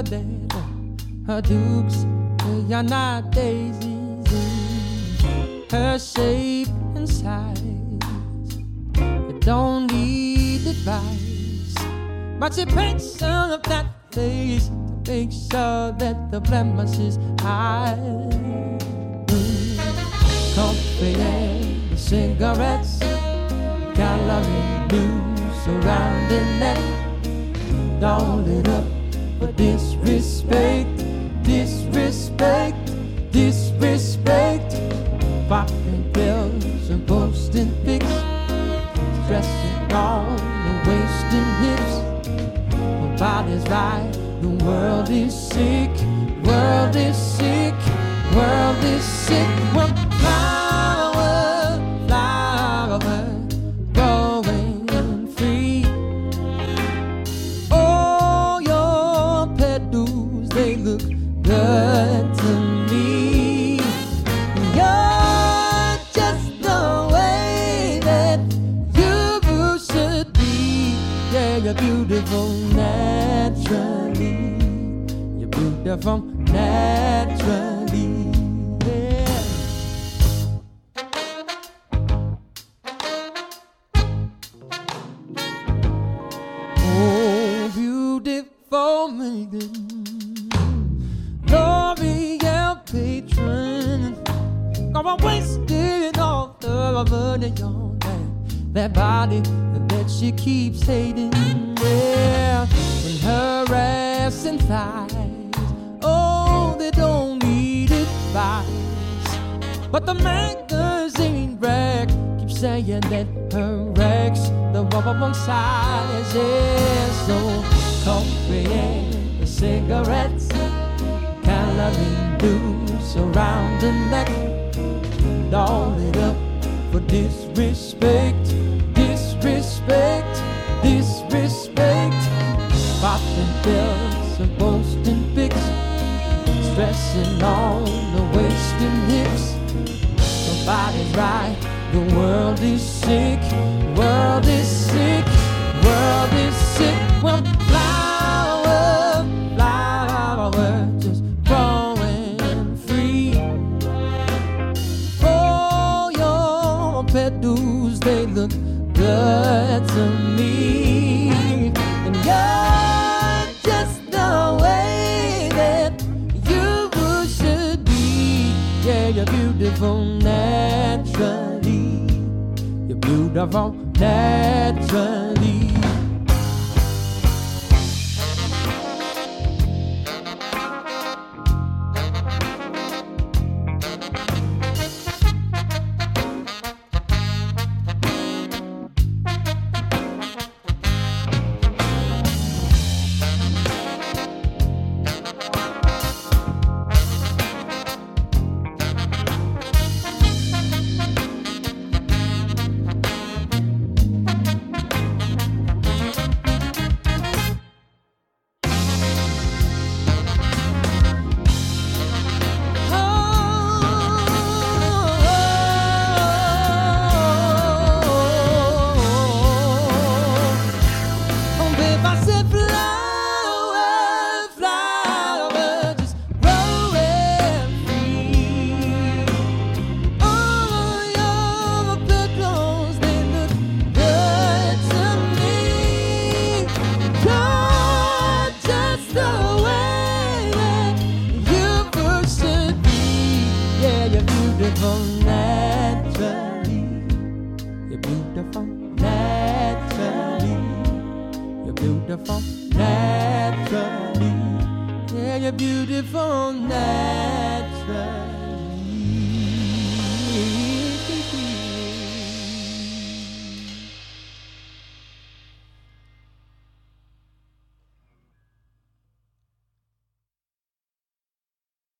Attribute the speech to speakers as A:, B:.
A: that her dukes they are not daisies her shape and size. It don't need advice, but she paints some of that face to make sure that the blemishes hide. Coffee and cigarettes, calorie news surrounding that doll it up for disrespect, disrespect, disrespect. Popping pills and posting pics, the waist and hips. My body's right, the world is sick, world is sick, world is sick. From naturally. You're beautiful naturally. Yeah. Oh, beautiful maiden, L'Oreal patron. Come on, wasted all the money on that, that body that she keeps hating. Yeah, and her ass and thighs oh, they don't need advice. But the magazine rack keeps saying that her wrecks the wrong size. Yeah, so coffee and the cigarettes, calorie news around the neck, doll it up for disrespect, disrespect, disrespect. Popping pills and posting pics, stressing on the waist and hips body's right. The world is sick, world is petals, they look good to me. And you're just the way that you should be. Yeah, you're beautiful naturally. You're beautiful naturally. Beautiful naturally. Yeah, you're beautiful naturally.